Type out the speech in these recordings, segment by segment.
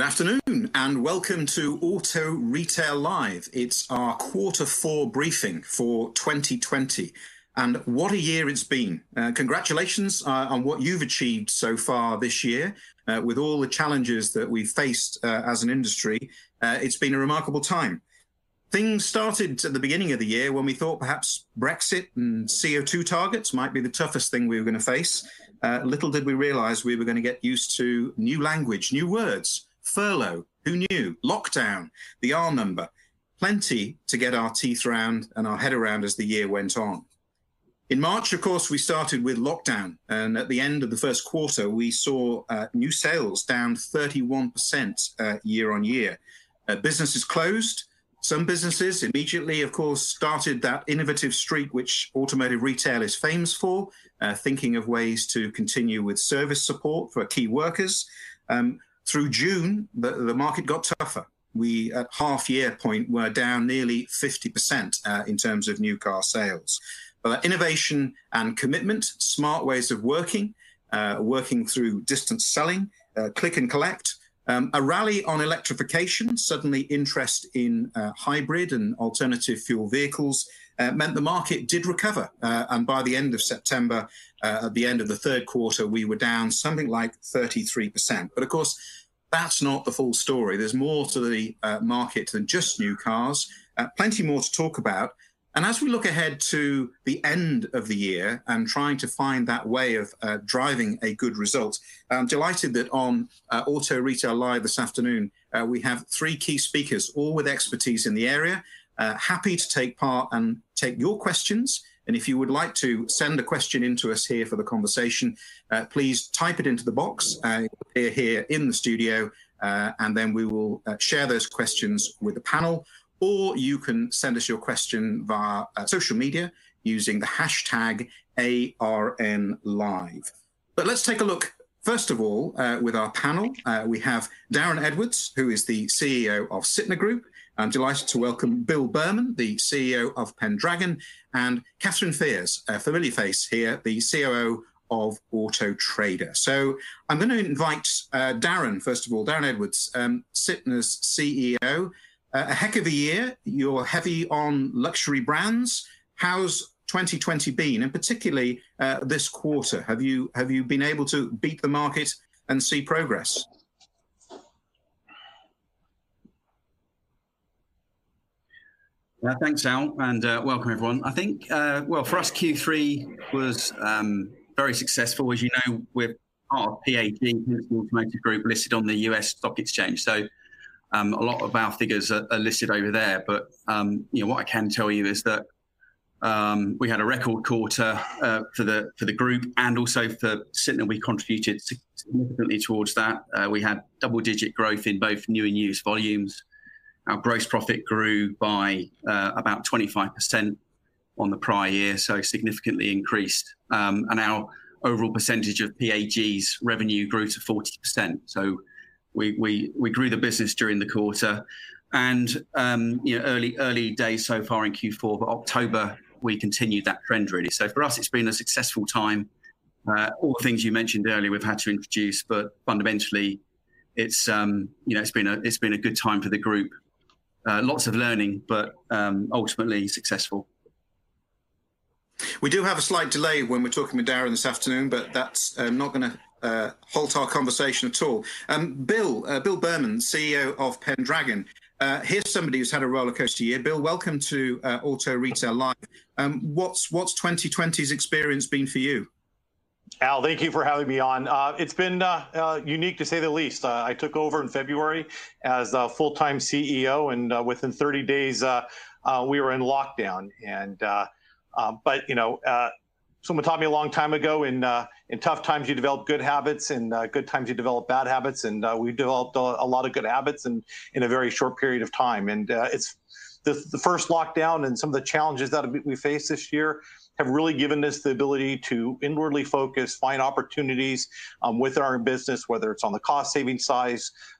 Good afternoon and welcome to Auto Retail Live. It's our quarter four briefing for 2020. And what a year it's been. Uh, congratulations uh, on what you've achieved so far this year uh, with all the challenges that we've faced uh, as an industry. Uh, it's been a remarkable time. Things started at the beginning of the year when we thought perhaps Brexit and CO2 targets might be the toughest thing we were going to face. Uh, little did we realize we were going to get used to new language, new words furlough, who knew, lockdown, the R number, plenty to get our teeth round and our head around as the year went on. In March, of course, we started with lockdown, and at the end of the first quarter, we saw uh, new sales down 31% uh, year on year. Uh, businesses closed. Some businesses immediately, of course, started that innovative streak which automotive retail is famous for, uh, thinking of ways to continue with service support for key workers. Um, through June, the, the market got tougher. We, at half year point, were down nearly 50% uh, in terms of new car sales. But innovation and commitment, smart ways of working, uh, working through distance selling, uh, click and collect, um, a rally on electrification, suddenly interest in uh, hybrid and alternative fuel vehicles uh, meant the market did recover. Uh, and by the end of September, uh, at the end of the third quarter, we were down something like 33%. But of course, that's not the full story. There's more to the uh, market than just new cars, uh, plenty more to talk about. And as we look ahead to the end of the year and trying to find that way of uh, driving a good result, I'm delighted that on uh, Auto Retail Live this afternoon, uh, we have three key speakers, all with expertise in the area. Uh, happy to take part and take your questions. And if you would like to send a question into us here for the conversation, uh, please type it into the box uh, here, in the studio, uh, and then we will uh, share those questions with the panel. Or you can send us your question via uh, social media using the hashtag ARNLive. But let's take a look First of all, uh, with our panel, uh, we have Darren Edwards, who is the CEO of Sytner Group, I'm delighted to welcome Bill Berman, the CEO of Pendragon, and Catherine Faiers, a familiar face here, the COO of Auto Trader. So I'm going to invite uh, Darren, first of all, Darren Edwards, um, Sytner's CEO. Uh, a heck of a year. You're heavy on luxury brands. How's 2020 been, and particularly uh, this quarter? Have you have you been able to beat the market and see progress? Uh, thanks, Al, and uh, welcome everyone. I think, uh, well, for us, Q3 was um, very successful. As you know, we're part of PAG, Penske Automotive Group, listed on the US Stock Exchange. So um, a lot of our figures are, are listed over there. But um, you know, what I can tell you is that um, we had a record quarter uh, for the for the group, and also for Sytner, we contributed significantly towards that. Uh, we had double-digit growth in both new and used volumes. Our gross profit grew by uh, about 25% on the prior year, so significantly increased. Um, and our overall percentage of PAG's revenue grew to 40%. So we, we, we grew the business during the quarter. And um, you know, early early days so far in Q4, but October we continued that trend really. So for us, it's been a successful time. Uh, all the things you mentioned earlier, we've had to introduce, but fundamentally, it's um, you know it's been a it's been a good time for the group uh, lots of learning, but um, ultimately successful. We do have a slight delay when we're talking with Darren this afternoon, but that's uh, not going to uh, halt our conversation at all. Um, Bill, uh, Bill Berman, CEO of Pendragon. Uh, here's somebody who's had a rollercoaster year. Bill, welcome to uh, Auto Retail Live. Um, what's what's 2020's experience been for you? Al, thank you for having me on. Uh, it's been uh, uh, unique to say the least. Uh, I took over in February as a full-time CEO, and uh, within 30 days, uh, we were in lockdown. And but you know, someone taught me a long time ago: in in tough times, you develop good habits, and good times, you develop bad habits. And we developed a, a, lot of good habits in in a very short period of time. And it's the, the first lockdown and some of the challenges that we face this year have really given us the ability to inwardly focus, find opportunities um, with our business, whether it's on the cost saving side,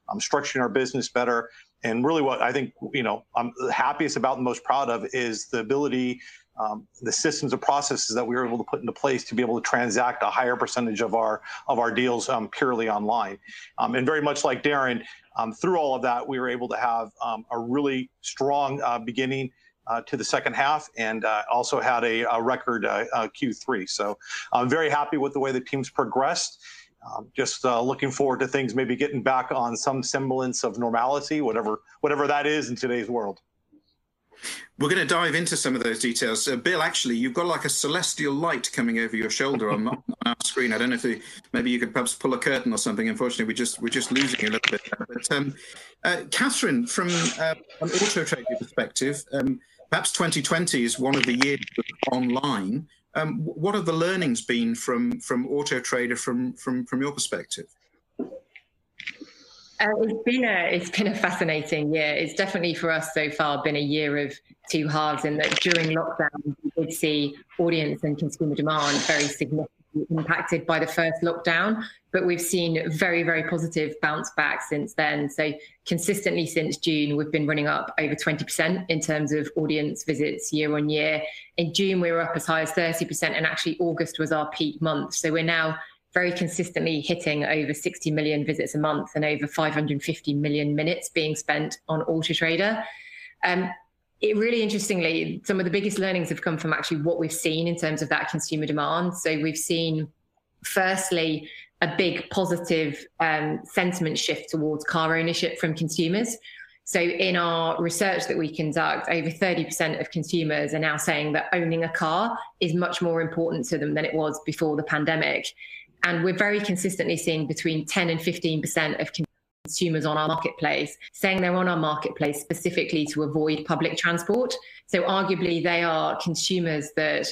um, structuring our business better. And really, what I think you know I'm the happiest about and most proud of is the ability, um, the systems and processes that we were able to put into place to be able to transact a higher percentage of our of our deals um, purely online. Um, and very much like Darren, um, through all of that, we were able to have um, a really strong uh, beginning uh, to the second half and uh, also had a, a record uh, uh, Q3. So I'm very happy with the way the team's progressed. Um, just uh, looking forward to things maybe getting back on some semblance of normality, whatever whatever that is in today's world. We're going to dive into some of those details. Uh, Bill, actually, you've got like a celestial light coming over your shoulder on, on our screen. I don't know if you, maybe you could perhaps pull a curtain or something. Unfortunately, we just we're just losing a little bit. There. But um, uh, Catherine, from uh, an auto trader perspective, um, perhaps 2020 is one of the years online. Um, what have the learnings been from from Auto Trader from from from your perspective? Uh, it's been a it's been a fascinating year. It's definitely for us so far been a year of two halves, in that during lockdown we did see audience and consumer demand very significantly impacted by the first lockdown, but we've seen very very positive bounce back since then. So consistently since June, we've been running up over twenty percent in terms of audience visits year on year. In June, we were up as high as thirty percent, and actually August was our peak month. So we're now very consistently hitting over 60 million visits a month and over 550 million minutes being spent on Auto Trader. Um, it really interestingly, some of the biggest learnings have come from actually what we've seen in terms of that consumer demand. So we've seen, firstly, a big positive um, sentiment shift towards car ownership from consumers. So, in our research that we conduct, over 30% of consumers are now saying that owning a car is much more important to them than it was before the pandemic. And we're very consistently seeing between 10 and 15% of consumers on our marketplace saying they're on our marketplace specifically to avoid public transport. So arguably they are consumers that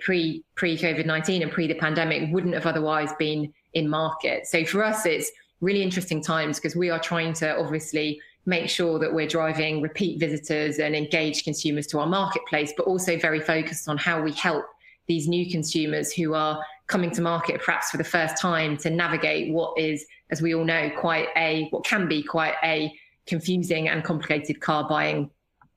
pre pre COVID 19 and pre the pandemic wouldn't have otherwise been in market. So for us, it's really interesting times because we are trying to obviously make sure that we're driving repeat visitors and engaged consumers to our marketplace, but also very focused on how we help these new consumers who are coming to market perhaps for the first time to navigate what is, as we all know, quite a what can be quite a confusing and complicated car buying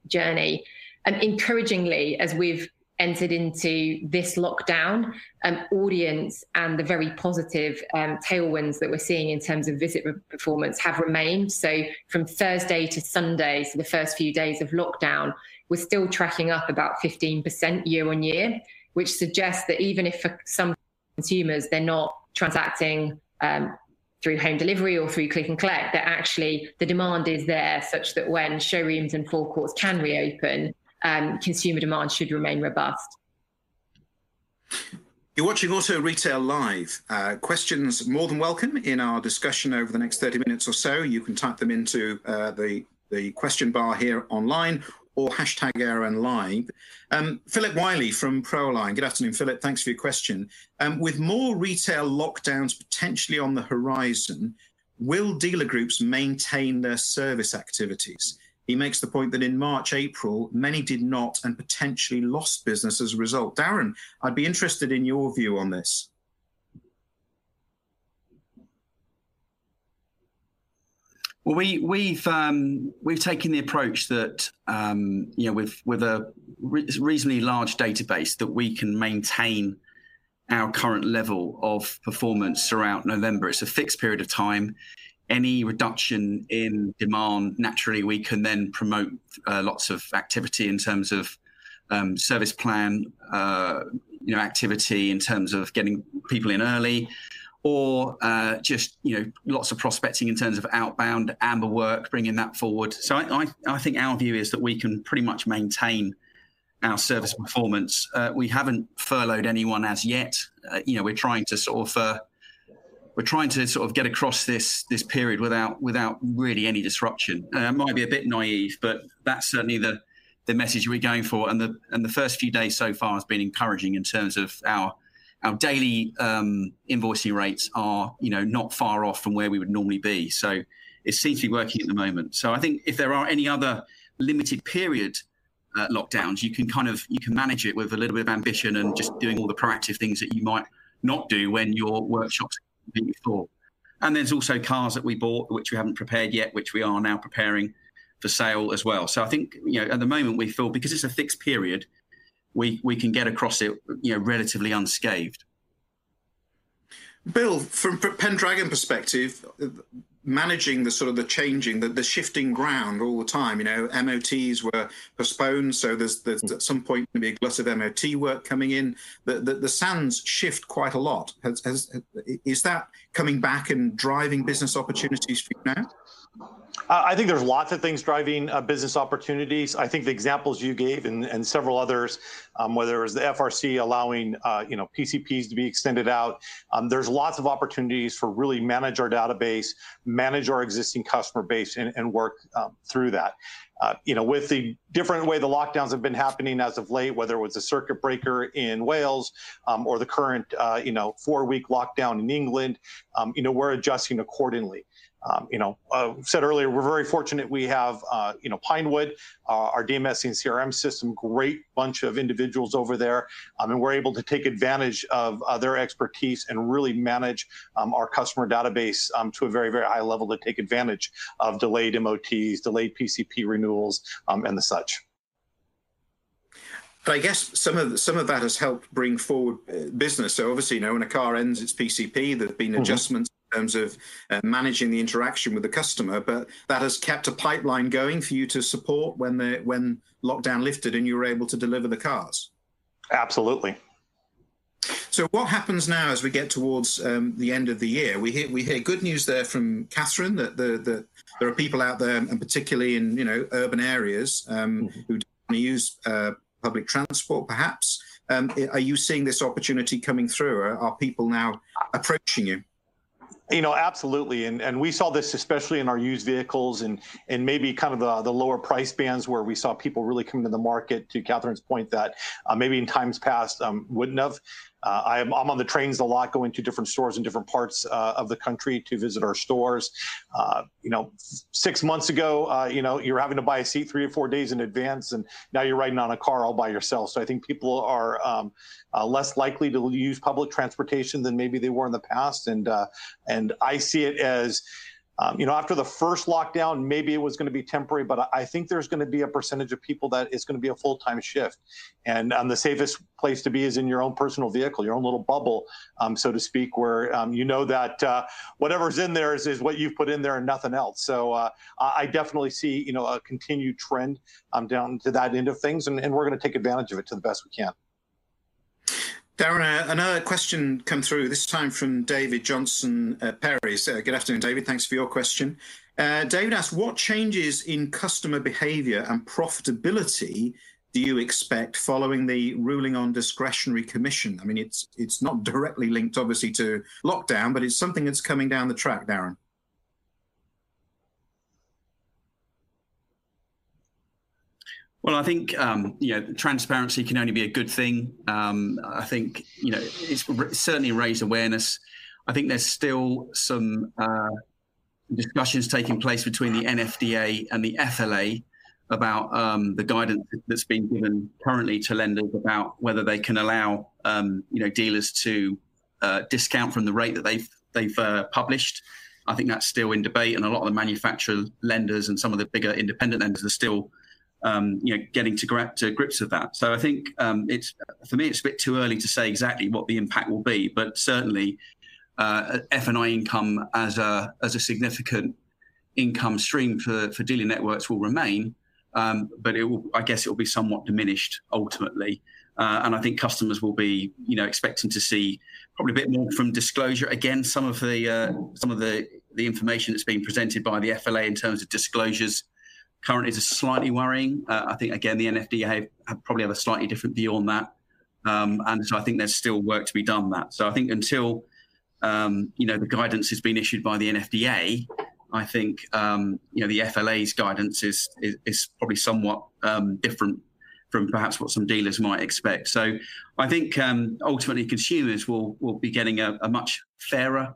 journey. And encouragingly, as we've entered into this lockdown, um, audience and the very positive um, tailwinds that we're seeing in terms of visit performance have remained. So from Thursday to Sunday, so the first few days of lockdown, we're still tracking up about 15% year on year, which suggests that even if for some consumers, they're not transacting um, through home delivery or through click and collect, that actually the demand is there such that when showrooms and forecourts can reopen, um, consumer demand should remain robust. You're watching Auto Retail Live. Uh, questions more than welcome in our discussion over the next 30 minutes or so. You can type them into uh, the, the question bar here online or hashtag ARN Live. Um, Philip Wiley from Proline. Good afternoon, Philip. Thanks for your question. Um, with more retail lockdowns potentially on the horizon, will dealer groups maintain their service activities? He makes the point that in March, April, many did not and potentially lost business as a result. Darren, I'd be interested in your view on this. Well, we, we've um, we've taken the approach that um, you know with with a re- reasonably large database that we can maintain our current level of performance throughout November. It's a fixed period of time. Any reduction in demand, naturally, we can then promote uh, lots of activity in terms of um, service plan, uh, you know, activity in terms of getting people in early or uh, just you know lots of prospecting in terms of outbound amber work, bringing that forward. So I, I, I think our view is that we can pretty much maintain our service performance. Uh, we haven't furloughed anyone as yet. Uh, you know, we're trying to sort of uh, we're trying to sort of get across this this period without without really any disruption. Uh, it might be a bit naive, but that's certainly the the message we're going for. And the and the first few days so far has been encouraging in terms of our our daily um, invoicing rates are, you know, not far off from where we would normally be. So it seems to be working at the moment. So I think if there are any other limited period uh, lockdowns, you can kind of you can manage it with a little bit of ambition and just doing all the proactive things that you might not do when your workshops completely full. And there's also cars that we bought which we haven't prepared yet, which we are now preparing for sale as well. So I think you know at the moment we feel because it's a fixed period, we we can get across it, you know, relatively unscathed. Bill, from Pendragon perspective, managing the sort of the changing, the, the shifting ground all the time. You know, MOTs were postponed, so there's, there's at some point going to be a glut of MOT work coming in. The, the, the sands shift quite a lot. Has, has, is that coming back and driving business opportunities for you now? I think there's lots of things driving uh, business opportunities. I think the examples you gave and, and several others, um, whether it was the FCA allowing uh, you know PCPs to be extended out, um, there's lots of opportunities for really manage our database, manage our existing customer base, and, and work um, through that. Uh, you know, with the different way the lockdowns have been happening as of late, whether it was the circuit breaker in Wales um, or the current, uh, you know, four-week lockdown in England, um, you know, we're adjusting accordingly. Um, you know, uh, said earlier, we're very fortunate we have, uh, you know, Pinewood, uh, our DMS and CRM system, great bunch of individuals over there. Um, and we're able to take advantage of uh, their expertise and really manage um, our customer database um, to a very, very high level to take advantage of delayed MOTs, delayed PCP renewals, um, and the such. But I guess some of some of that has helped bring forward uh, business. So obviously, you know, when a car ends its PCP, there've been mm-hmm. adjustments terms of uh, managing the interaction with the customer, but that has kept a pipeline going for you to support when the when lockdown lifted and you were able to deliver the cars. Absolutely. So what happens now as we get towards um, the end of the year? We hear we hear good news there from Catherine that the, the there are people out there, and particularly in you know urban areas, um, mm-hmm. who don't use uh, public transport. Perhaps um, are you seeing this opportunity coming through? Are, are people now approaching you? You know, absolutely, and and we saw this especially in our used vehicles and and maybe kind of the the lower price bands where we saw people really come into the market. To Catherine's point, that uh, maybe in times past um, wouldn't have. Uh, I'm, I'm, on the trains a lot, going to different stores in different parts uh, of the country to visit our stores. Uh, you know, six months ago, uh, you know, you're having to buy a seat three or four days in advance, and now you're riding on a car all by yourself. So I think people are um, uh, less likely to use public transportation than maybe they were in the past, and uh, and I see it as um, you know, after the first lockdown, maybe it was going to be temporary, but I think there's going to be a percentage of people that it's going to be a full time shift. And um, the safest place to be is in your own personal vehicle, your own little bubble, um, so to speak, where um, you know that uh, whatever's in there is, is what you've put in there and nothing else. So uh, I definitely see, you know, a continued trend um, down to that end of things, and, and we're going to take advantage of it to the best we can. Darren, another question come through, this time from David Johnson uh, Perry. So, good afternoon, David. Thanks for your question. Uh, David asks, what changes in customer behaviour and profitability do you expect following the ruling on discretionary commission? I mean, it's it's not directly linked, obviously, to lockdown, but it's something that's coming down the track, Darren. Well, I think um, you know transparency can only be a good thing. Um, I think you know it's certainly raised awareness. I think there's still some uh, discussions taking place between the NFDA and the FLA about um, the guidance that's been given currently to lenders about whether they can allow um, you know dealers to uh, discount from the rate that they've they've uh, published. I think that's still in debate, and a lot of the manufacturer lenders and some of the bigger independent lenders are still um, you know, getting to, to, grips with that. So I think um, it's for me, it's a bit too early to say exactly what the impact will be, but certainly uh, F&I income as a as a significant income stream for, for dealer networks will remain, um, but it will, I guess, it will be somewhat diminished ultimately. Uh, and I think customers will be, you know, expecting to see probably a bit more from disclosure. Again, some of the uh, some of the the information that's being presented by the FLA in terms of disclosures currently is slightly worrying. Uh, I think again the NFDA have, have, probably have a slightly different view on that, um, and so I think there's still work to be done. That so I think until um, you know the guidance has been issued by the NFDA, I think um, you know the FLA's guidance is is, is probably somewhat um, different from perhaps what some dealers might expect. So I think um, ultimately consumers will will be getting a, a much fairer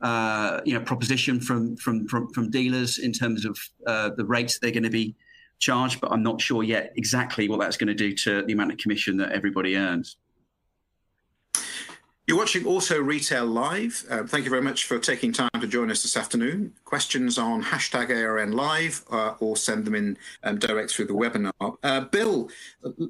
uh, you know proposition from from from, from dealers in terms of uh, the rates they're going to be charged, but I'm not sure yet exactly what that's going to do to the amount of commission that everybody earns. You're watching Auto Retail Live. Uh, thank you very much for taking time to join us this afternoon. Questions on hashtag ARN Live uh, or send them in um, direct through the webinar. Uh, Bill,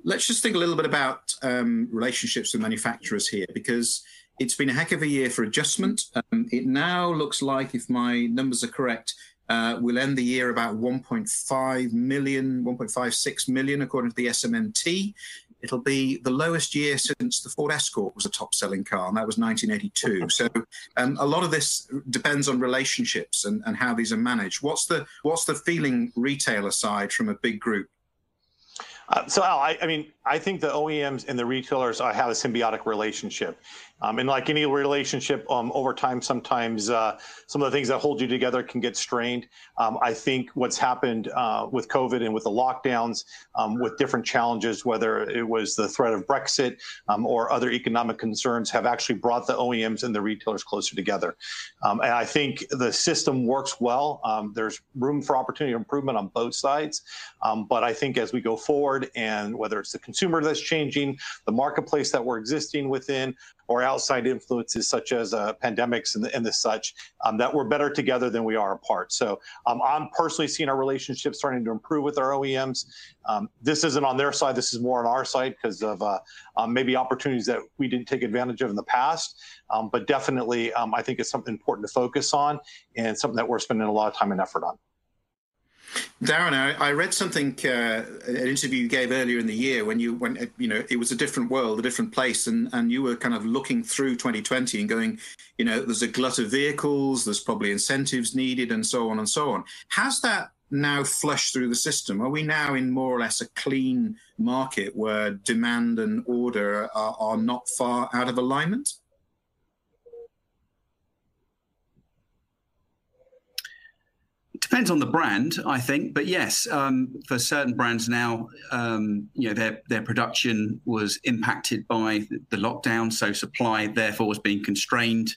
let's just think a little bit about um, relationships with manufacturers here because it's been a heck of a year for adjustment. Um, it now looks like, if my numbers are correct, uh, we'll end the year about 1.5 million, 1.56 million, according to the SMMT. It'll be the lowest year since the Ford Escort was a top-selling car, and that was 1982. So um, a lot of this depends on relationships and, and how these are managed. What's the what's the feeling retailer side from a big group? Uh, so Al, I, I, mean, I think the OEMs and the retailers uh, have a symbiotic relationship. Um, and like any relationship, um, over time, sometimes uh, some of the things that hold you together can get strained. Um, I think what's happened uh, with COVID and with the lockdowns, um, with different challenges, whether it was the threat of Brexit um, or other economic concerns, have actually brought the OEMs and the retailers closer together. Um, and I think the system works well. there's room for opportunity improvement on both sides. but I think as we go forward, and whether it's the consumer that's changing, the marketplace that we're existing within, or outside influences such as uh, pandemics and the, and the such, um, that we're better together than we are apart. So um, I'm personally seeing our relationship starting to improve with our OEMs. Um, this isn't on their side. This is more on our side because of uh, um, maybe opportunities that we didn't take advantage of in the past. Um, but definitely, um, I think it's something important to focus on and something that we're spending a lot of time and effort on. Darren, I, I read something, uh, an interview you gave earlier in the year when you went, you know, it was a different world, a different place, and, and you were kind of looking through 2020 and going, you know, there's a glut of vehicles, there's probably incentives needed, and so on and so on. Has that now flushed through the system? Are we now in more or less a clean market where demand and order are, are not far out of alignment? Depends on the brand, I think, but yes, um, for certain brands now, um, you know, their their production was impacted by the lockdown, so supply therefore was being constrained.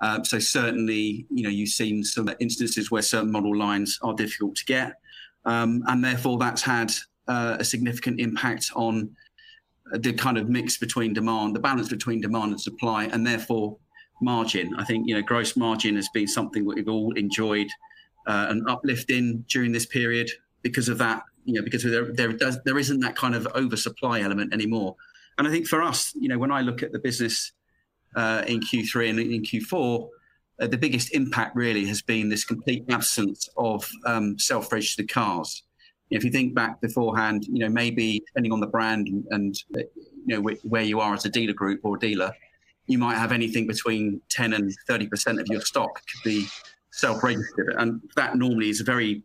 Uh, so certainly, you know, you've seen some instances where certain model lines are difficult to get, um, and therefore that's had uh, a significant impact on the kind of mix between demand, the balance between demand and supply, and therefore margin. I think you know, gross margin has been something that we've all enjoyed uh, an uplifting during this period because of that. You know, because there there does there isn't that kind of oversupply element anymore. And I think for us, you know, when I look at the business uh, in Q3 and in Q4, uh, the biggest impact really has been this complete absence of um, self-registered cars. if you think back beforehand, you know, maybe depending on the brand and, and you know where you are as a dealer group or dealer, you might have anything between 10 and 30 percent of your stock could be self-registered, and that normally is very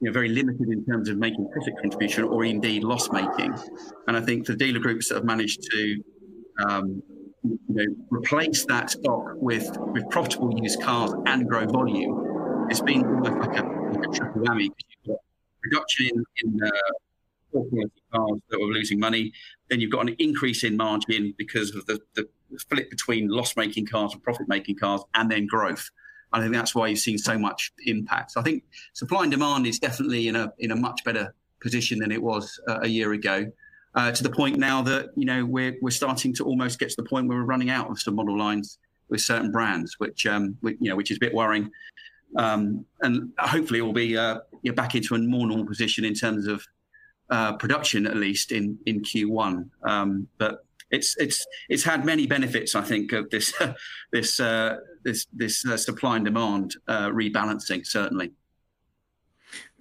you know, very limited in terms of making profit contribution or indeed loss making. And I think the dealer groups that have managed to um, you know, replace that stock with, with profitable used cars and grow volume, it's been almost like a, like a triple whammy you've got reduction in, in uh, cars that were losing money. Then you've got an increase in margin because of the, the split between loss making cars and profit making cars, and then growth. I think that's why you've seen so much impact. So I think supply and demand is definitely in a in a much better position than it was uh, a year ago. Uh, to the point now that you know we're we're starting to almost get to the point where we're running out of some model lines with certain brands, which um, which, you know which is a bit worrying. Um, and hopefully we'll be uh, you're back into a more normal position in terms of uh, production, at least in in Q1. Um, but it's it's it's had many benefits. I think of this this uh, this this uh, supply and demand uh, rebalancing certainly.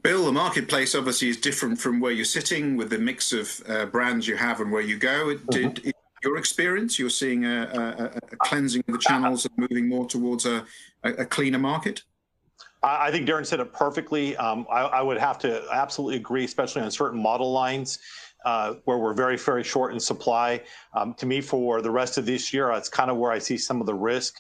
Bill, the marketplace obviously is different from where you're sitting with the mix of uh, brands you have and where you go. Did mm-hmm. your experience? You're seeing a, a, a, cleansing of the channels and moving more towards a, a cleaner market. I think Darren said it perfectly. Um, I, I, would have to absolutely agree, especially on certain model lines uh, where we're very, very short in supply. Um, to me, for the rest of this year, that's kind of where I see some of the risk.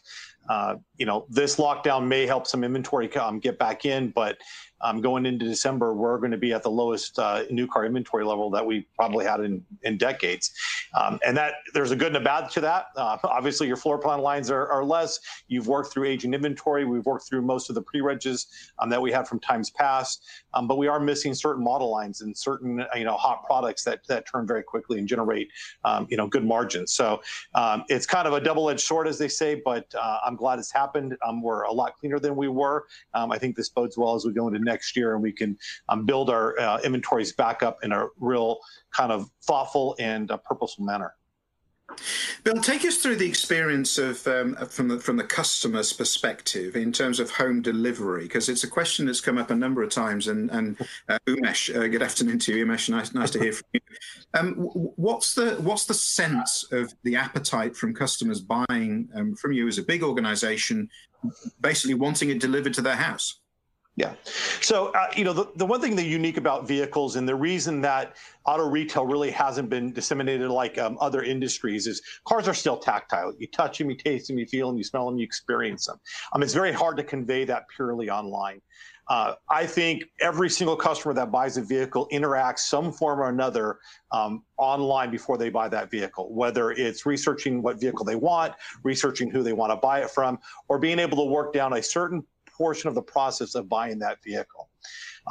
Uh, you know, this lockdown may help some inventory um, get back in, but um, going into December, we're going to be at the lowest uh, new car inventory level that we probably had in, in decades. Um, and that there's a good and a bad to that. Uh, obviously, your floor plan lines are, are, less. You've worked through aging inventory. We've worked through most of the pre-regs um, that we had from times past. Um, but we are missing certain model lines and certain you know hot products that that turn very quickly and generate um, you know good margins. So um, it's kind of a double-edged sword, as they say. But uh, I'm glad it's happened. we're a lot cleaner than we were. I think this bodes well as we go into next next year, and we can um, build our uh, inventories back up in a real kind of thoughtful and uh, purposeful manner. Bill, take us through the experience of um, from the from the customer's perspective in terms of home delivery, because it's a question that's come up a number of times. And and uh, Umesh, uh, good afternoon to you, Umesh. Nice nice to hear from you. Um, what's the what's the sense of the appetite from customers buying um, from you as a big organisation, basically wanting it delivered to their house? Yeah. So, uh, you know, the, the one thing that's unique about vehicles and the reason that auto retail really hasn't been disseminated like um, other industries is cars are still tactile. You touch them, you taste them, you feel them, you smell them, you experience them. Um, it's very hard to convey that purely online. Uh, I think every single customer that buys a vehicle interacts some form or another um, online before they buy that vehicle, whether it's researching what vehicle they want, researching who they want to buy it from, or being able to work down a certain portion of the process of buying that vehicle.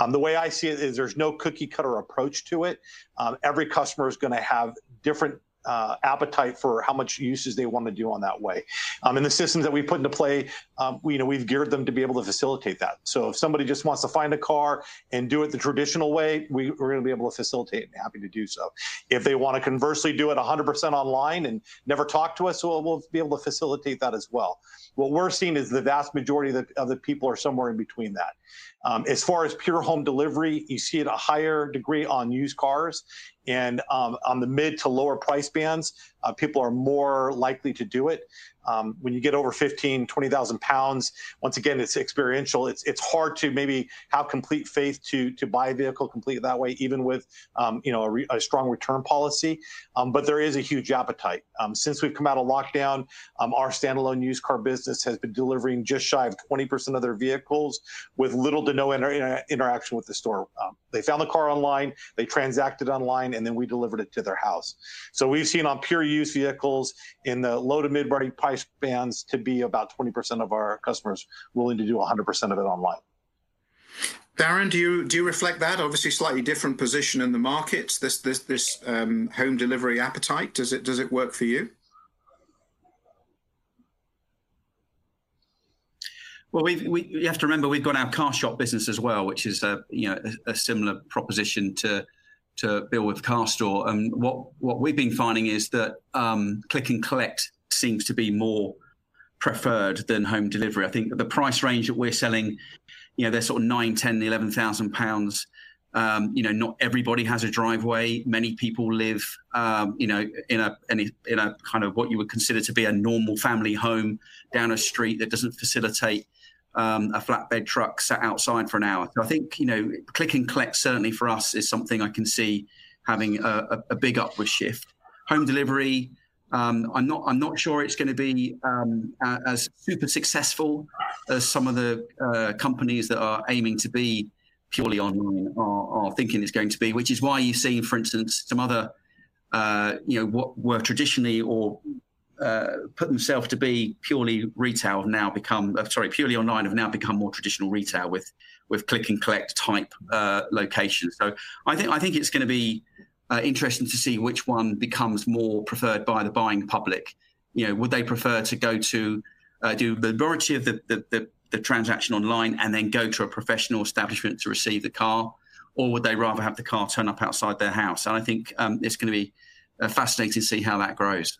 Um, the way I see it is there's no cookie cutter approach to it. Um, every customer is going to have different uh, appetite for how much uses they want to do on that way. Um, and the systems that we put into play, um, we, you know, we've geared them to be able to facilitate that. So if somebody just wants to find a car and do it the traditional way, we, are going to be able to facilitate and happy to do so. If they want to conversely do it 100% online and never talk to us, we'll, we'll be able to facilitate that as well. What we're seeing is the vast majority of the, of the people are somewhere in between that. Um, as far as pure home delivery, you see it a higher degree on used cars. And um, on the mid to lower price bands, uh, people are more likely to do it. Um, when you get over 15, 20,000 pounds, once again, it's experiential. It's it's hard to maybe have complete faith to to buy a vehicle complete that way, even with um, you know a, re, a, strong return policy. Um, but there is a huge appetite. Um, since we've come out of lockdown, um, our standalone used car business has been delivering just shy of 20% of their vehicles with little to no inter- inter- interaction with the store. Um, they found the car online, they transacted online, and then we delivered it to their house. So we've seen on pure used vehicles in the low to mid price bands to be about 20% of our customers willing to do 100% of it online. Darren, do you do you reflect that? Obviously, slightly different position in the market. This this this um, home delivery appetite does it does it work for you? Well, we we you have to remember we've got our car shop business as well, which is a you know a, a similar proposition to to Bill with CarStore. And what what we've been finding is that um, click and collect seems to be more preferred than home delivery. I think the price range that we're selling, you know, they're sort of nine, ten, eleven thousand pounds. Um, you know, not everybody has a driveway. Many people live, um, you know, in a in a kind of what you would consider to be a normal family home down a street that doesn't facilitate um, a flatbed truck sat outside for an hour. So I think you know, click and collect certainly for us is something I can see having a, a, big upward shift. Home delivery, um, I'm not. I'm not sure it's going to be um, as super successful as some of the uh, companies that are aiming to be purely online are, are, thinking it's going to be. Which is why you've seen, for instance, some other, uh, you know, what were traditionally or uh, put themselves to be purely retail have now become uh, sorry purely online have now become more traditional retail with with click and collect type uh, locations. So I think I think it's going to be uh, interesting to see which one becomes more preferred by the buying public. You know, would they prefer to go to uh, do the majority of the, the, the, the transaction online and then go to a professional establishment to receive the car, or would they rather have the car turn up outside their house? And I think um, it's going to be fascinating to see how that grows.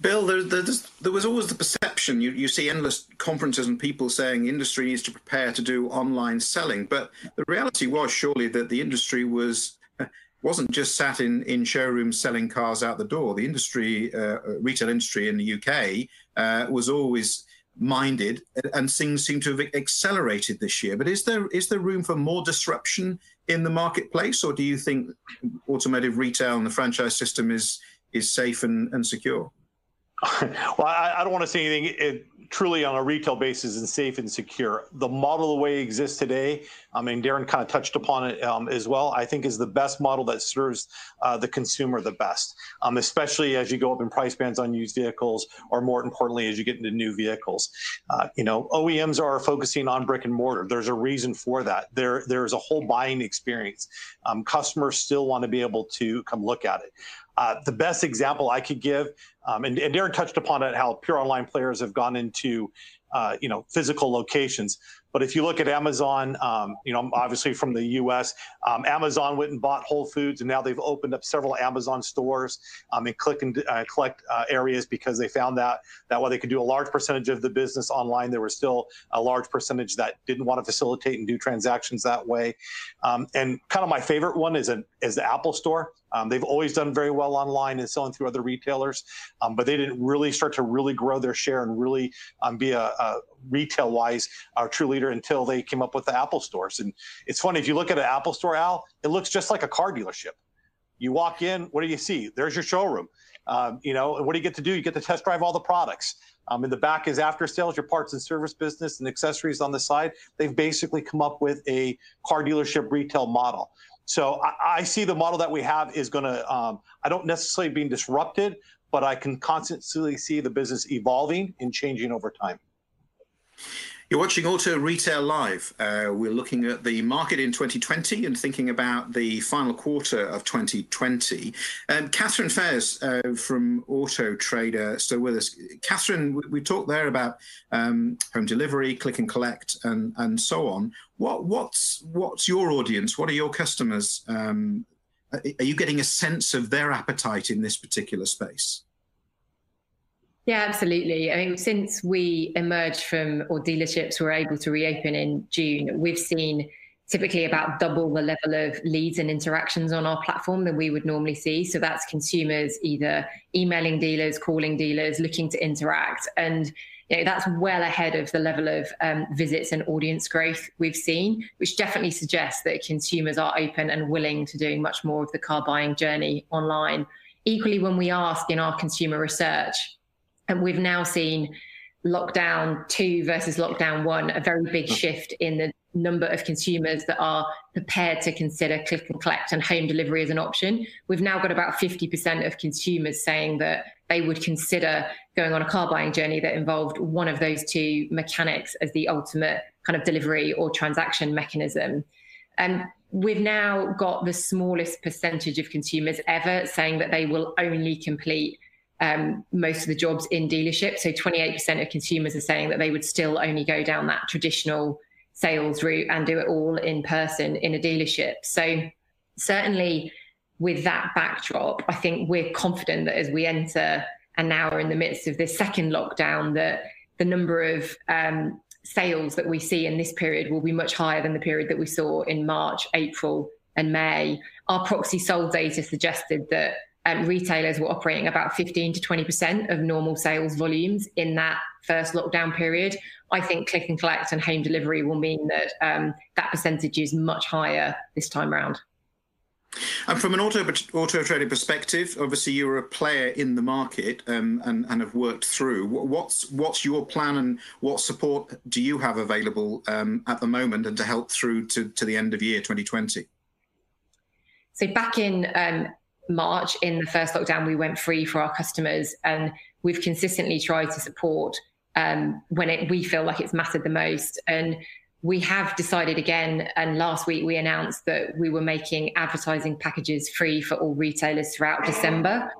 Bill, there, there, was always the perception you, you see endless conferences and people saying industry needs to prepare to do online selling, but the reality was surely that the industry was wasn't just sat in, in showrooms selling cars out the door. The industry, uh, retail industry in the UK, uh, was always minded, and things seem to have accelerated this year. But is there is there room for more disruption in the marketplace, or do you think automotive retail and the franchise system is is safe and, and secure? well, I, I, don't want to say anything it, truly on a retail basis and safe and secure. The model, the way it exists today, I mean, Darren kind of touched upon it um, as well. I think is the best model that serves uh, the consumer the best, um, especially as you go up in price bands on used vehicles, or more importantly, as you get into new vehicles. Uh, you know, OEMs are focusing on brick and mortar. There's a reason for that. There, there's a whole buying experience. Um, customers still want to be able to come look at it. Uh, the best example I could give, um, and, and, Darren touched upon it, how pure online players have gone into, uh, you know, physical locations. But if you look at Amazon, um, you know, obviously from the U.S., um, Amazon went and bought Whole Foods, and now they've opened up several Amazon stores um, and click and uh, collect uh, areas because they found that that while they could do a large percentage of the business online, there was still a large percentage that didn't want to facilitate and do transactions that way. Um, and kind of my favorite one is an is the Apple Store. Um, they've always done very well online and selling through other retailers, um, but they didn't really start to really grow their share and really um, be a, a retail-wise our true leader until they came up with the Apple stores. And it's funny if you look at an Apple store, Al, it looks just like a car dealership. You walk in, what do you see? There's your showroom. Um, you know, what do you get to do? You get to test drive all the products. Um, in the back is after sales, your parts and service business and accessories on the side. They've basically come up with a car dealership retail model. So I, I see the model that we have is going to, um, I don't necessarily being disrupted, but I can constantly see the business evolving and changing over time. You're watching Auto Retail Live. Uh, we're looking at the market in 2020 and thinking about the final quarter of 2020. Um, Catherine Faiers uh, from Auto Trader still with us. Catherine, we, we talked there about um, home delivery, click and collect, and and so on. What what's what's your audience? What are your customers? Um, are you getting a sense of their appetite in this particular space? Yeah, absolutely. I mean, since we emerged from, or dealerships were able to reopen in June, we've seen typically about double the level of leads and interactions on our platform than we would normally see. So that's consumers either emailing dealers, calling dealers, looking to interact. And you know, that's well ahead of the level of um, visits and audience growth we've seen, which definitely suggests that consumers are open and willing to doing much more of the car buying journey online. Equally, when we ask in our consumer research, and we've now seen lockdown two versus lockdown one, a very big mm. shift in the number of consumers that are prepared to consider click and collect and home delivery as an option. We've now got about 50% of consumers saying that they would consider going on a car buying journey that involved one of those two mechanics as the ultimate kind of delivery or transaction mechanism. And we've now got the smallest percentage of consumers ever saying that they will only complete um, most of the jobs in dealerships. So 28% of consumers are saying that they would still only go down that traditional sales route and do it all in person in a dealership. So certainly with that backdrop, I think we're confident that as we enter and now are in the midst of this second lockdown, that the number of um, sales that we see in this period will be much higher than the period that we saw in March, April, and May. Our proxy sold data suggested that um, retailers were operating about 15 to 20% of normal sales volumes in that first lockdown period. I think click and collect and home delivery will mean that um, that percentage is much higher this time around. And from an auto auto trader perspective, obviously you're a player in the market um, and, and have worked through. What's what's your plan and what support do you have available um, at the moment and to help through to, to the end of year 2020? So back in um, March in the first lockdown, we went free for our customers, and we've consistently tried to support um, when it, we feel like it's mattered the most. And we have decided again, and last week we announced that we were making advertising packages free for all retailers throughout December.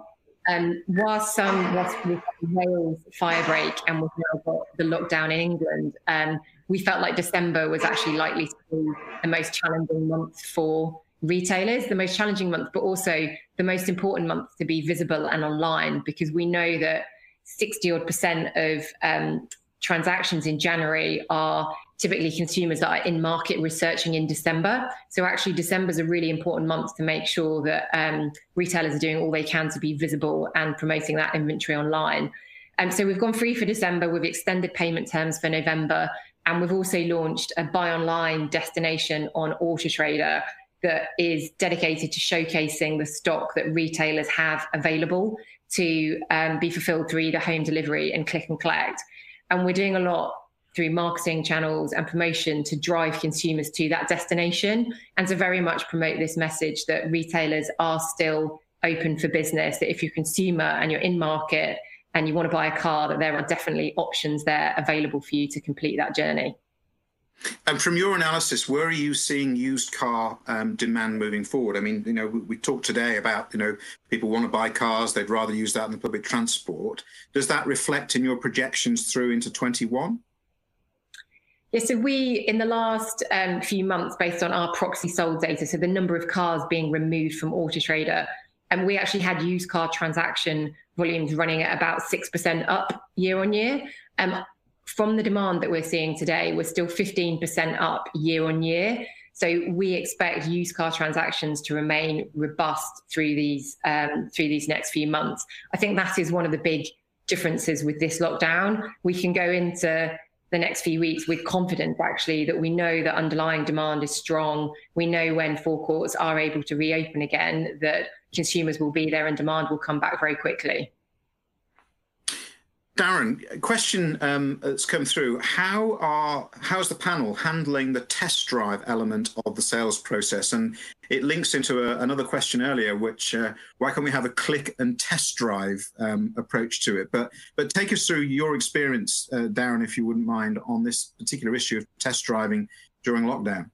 Um, whilst some, Wales firebreak and we've now got the lockdown in England, um, we felt like December was actually likely to be the most challenging month for retailers, the most challenging month, but also the most important month to be visible and online because we know that 60 odd percent of um, transactions in January are typically consumers that are in market researching in December. So actually, December is a really important month to make sure that um, retailers are doing all they can to be visible and promoting that inventory online. And so we've gone free for December. We've extended payment terms for November. And we've also launched a buy online destination on AutoTrader that is dedicated to showcasing the stock that retailers have available to um, be fulfilled through either home delivery and click and collect. And we're doing a lot through marketing channels and promotion to drive consumers to that destination and to very much promote this message that retailers are still open for business, that if you're a consumer and you're in market and you want to buy a car, that there are definitely options there available for you to complete that journey. And from your analysis, where are you seeing used car um, demand moving forward? I mean, you know, we, we, talked today about, you know, people want to buy cars, they'd rather use that than public transport. Does that reflect in your projections through into 21? Yeah, so we, in the last um, few months, based on our proxy sold data, so the number of cars being removed from Auto Trader, and we actually had used car transaction volumes running at about 6% up year on year. Um, from the demand that we're seeing today, we're still 15% up year on year. So we expect used car transactions to remain robust through these um, through these next few months. I think that is one of the big differences with this lockdown. We can go into the next few weeks with confidence actually that we know that underlying demand is strong. We know when forecourts are able to reopen again that consumers will be there and demand will come back very quickly. Darren, question um, that's come through. How are how's the panel handling the test drive element of the sales process? And it links into a, another question earlier, which uh, why can't we have a click and test drive um, approach to it? But but take us through your experience, uh, Darren, if you wouldn't mind, on this particular issue of test driving during lockdown.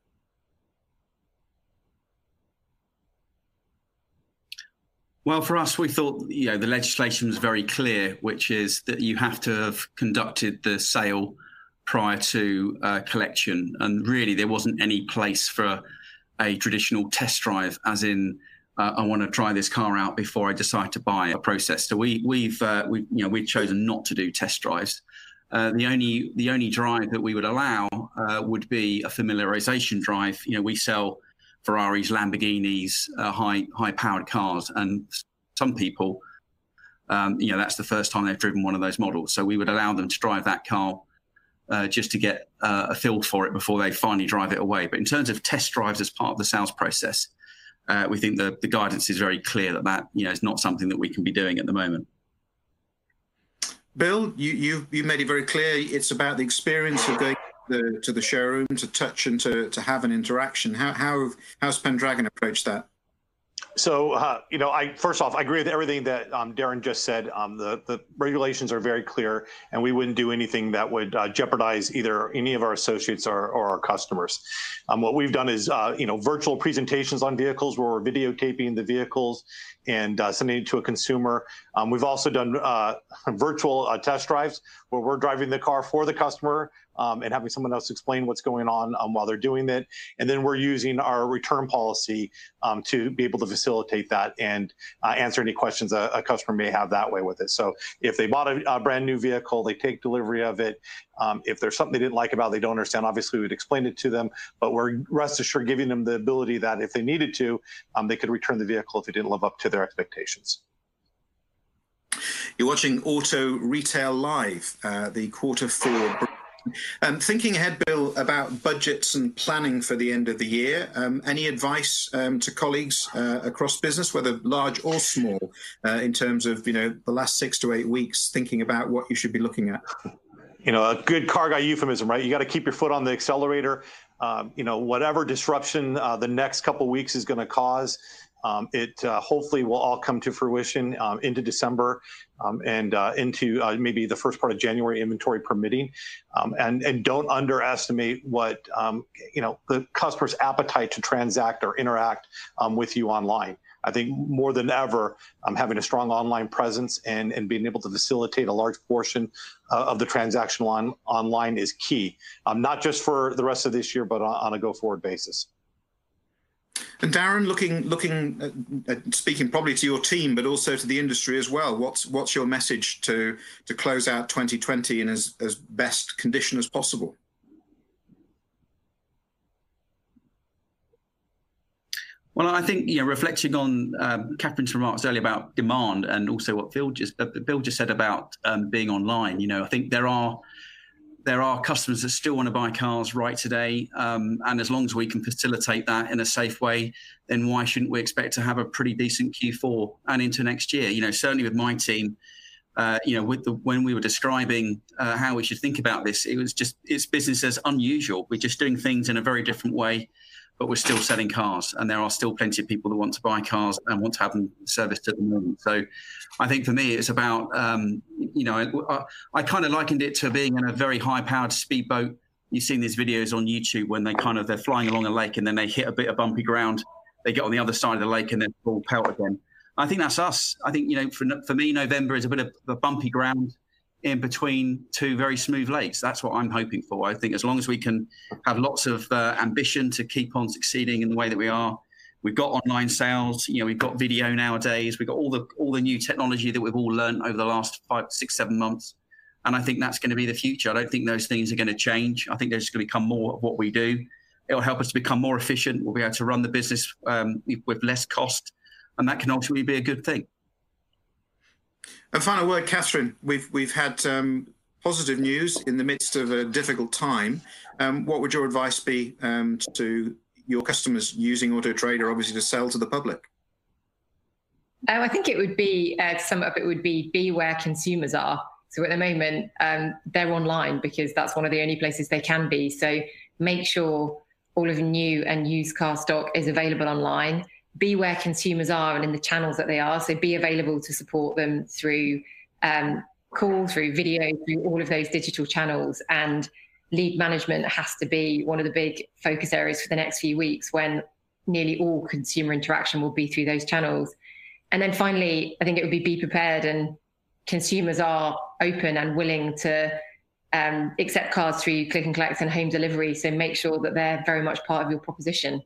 Well, for us, we thought you know the legislation was very clear, which is that you have to have conducted the sale prior to uh, collection, and really there wasn't any place for a traditional test drive, as in uh, I want to try this car out before I decide to buy a process. So we, we've uh, we, you know we've chosen not to do test drives. Uh, the only the only drive that we would allow uh, would be a familiarization drive. You know, we sell Ferraris, Lamborghinis, uh, high high powered cars, and some people, um, you know, that's the first time they've driven one of those models. So we would allow them to drive that car uh, just to get uh, a feel for it before they finally drive it away. But in terms of test drives as part of the sales process, uh, we think the the guidance is very clear that that you know is not something that we can be doing at the moment. Bill, you you you made it very clear. It's about the experience of going the, to the showroom to touch and to, to have an interaction. How, how how's Pendragon approached that? So, uh, you know, I first off, I agree with everything that um, Darren just said. Um, the the regulations are very clear, and we wouldn't do anything that would uh, jeopardize either any of our associates or, or our customers. Um, what we've done is, uh, you know, virtual presentations on vehicles where we're videotaping the vehicles and uh, sending it to a consumer. Um, we've also done uh, virtual uh, test drives where we're driving the car for the customer um, and having someone else explain what's going on um, while they're doing it. And then we're using our return policy um, to be able to facilitate that and uh, answer any questions a, a, customer may have that way with it. So if they bought a, a brand new vehicle, they take delivery of it. Um, if there's something they didn't like about, it, they don't understand. Obviously, we would explain it to them, but we're rest assured giving them the ability that if they needed to, um, they could return the vehicle if it didn't live up to their expectations. You're watching Auto Retail Live, uh, the quarter four um, thinking ahead, Bill, about budgets and planning for the end of the year, um, any advice um, to colleagues uh, across business, whether large or small, uh, in terms of you know the last six to eight weeks, thinking about what you should be looking at? You know, a good car guy euphemism, right? You got to keep your foot on the accelerator. Um, you know, whatever disruption uh, the next couple weeks is going to cause. Um, it uh, hopefully will all come to fruition um, into December um, and uh, into uh, maybe the first part of January, inventory permitting. Um, and and don't underestimate what um, you know the customer's appetite to transact or interact um, with you online. I think more than ever, having a strong online presence and, and being able to facilitate a large portion uh, of the transaction on, online is key, not just for the rest of this year, but on, on a go forward basis. And Darren, looking, looking, speaking probably to your team, but also to the industry as well. What's what's your message to to close out 2020 in as as best condition as possible? Well, I think you know, reflecting on um, Catherine's remarks earlier about demand, and also what Bill just uh, Bill just said about um, being online. You know, I think there are there are customers that still want to buy cars right today. Um, and as long as we can facilitate that in a safe way, then why shouldn't we expect to have a pretty decent Q4 and into next year? You know, certainly with my team, uh, you know, with the, when we were describing uh, how we should think about this, it was just it's business as unusual. We're just doing things in a very different way but we're still selling cars, and there are still plenty of people that want to buy cars and want to have them serviced at the moment. So, I think for me, it's about um, you know I, I kind of likened it to being in a very high-powered speedboat. You've seen these videos on YouTube when they kind of they're flying along a lake and then they hit a bit of bumpy ground, they get on the other side of the lake and then fall pelt again. I think that's us. I think you know for for me, November is a bit of a bumpy ground. in between two very smooth lakes. That's what I'm hoping for. I think as long as we can have lots of uh, ambition to keep on succeeding in the way that we are, we've got online sales. You know, we've got video nowadays. We've got all the all the new technology that we've all learned over the last five, six, seven months. And I think that's going to be the future. I don't think those things are going to change. I think they're just going to become more of what we do. It'll help us to become more efficient. We'll be able to run the business um, with less cost, and that can ultimately be a good thing. A final word, Catherine. We've we've had um, positive news in the midst of a difficult time. Um, what would your advice be um, to your customers using Auto Trader, obviously, to sell to the public? Um, I think it would be uh, some of it would be be where consumers are. So at the moment, um, they're online because that's one of the only places they can be. So make sure all of new and used car stock is available online be where consumers are and in the channels that they are. So be available to support them through um, call, through video, through all of those digital channels. And lead management has to be one of the big focus areas for the next few weeks when nearly all consumer interaction will be through those channels. And then finally, I think it would be be prepared and consumers are open and willing to um, accept cards through click and collect and home delivery. So make sure that they're very much part of your proposition.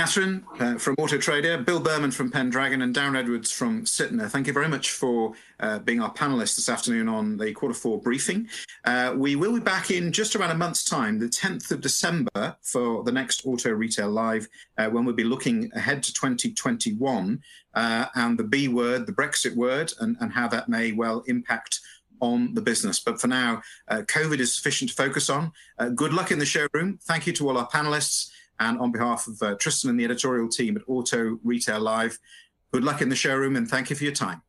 Catherine uh, from Auto Trader, Bill Berman from Pendragon, and Darren Edwards from Sytner. Thank you very much for uh, being our panelists this afternoon on the quarter four briefing. Uh, we will be back in just around a month's time, the 10th of December, for the next Auto Retail Live, uh, when we'll be looking ahead to 2021 uh, and the B word, the Brexit word, and, and how that may well impact on the business. But for now, uh, COVID is sufficient to focus on. good luck in the showroom. Thank you to all our panelists. And on behalf of uh, Tristan and the editorial team at Auto Retail Live, good luck in the showroom and thank you for your time.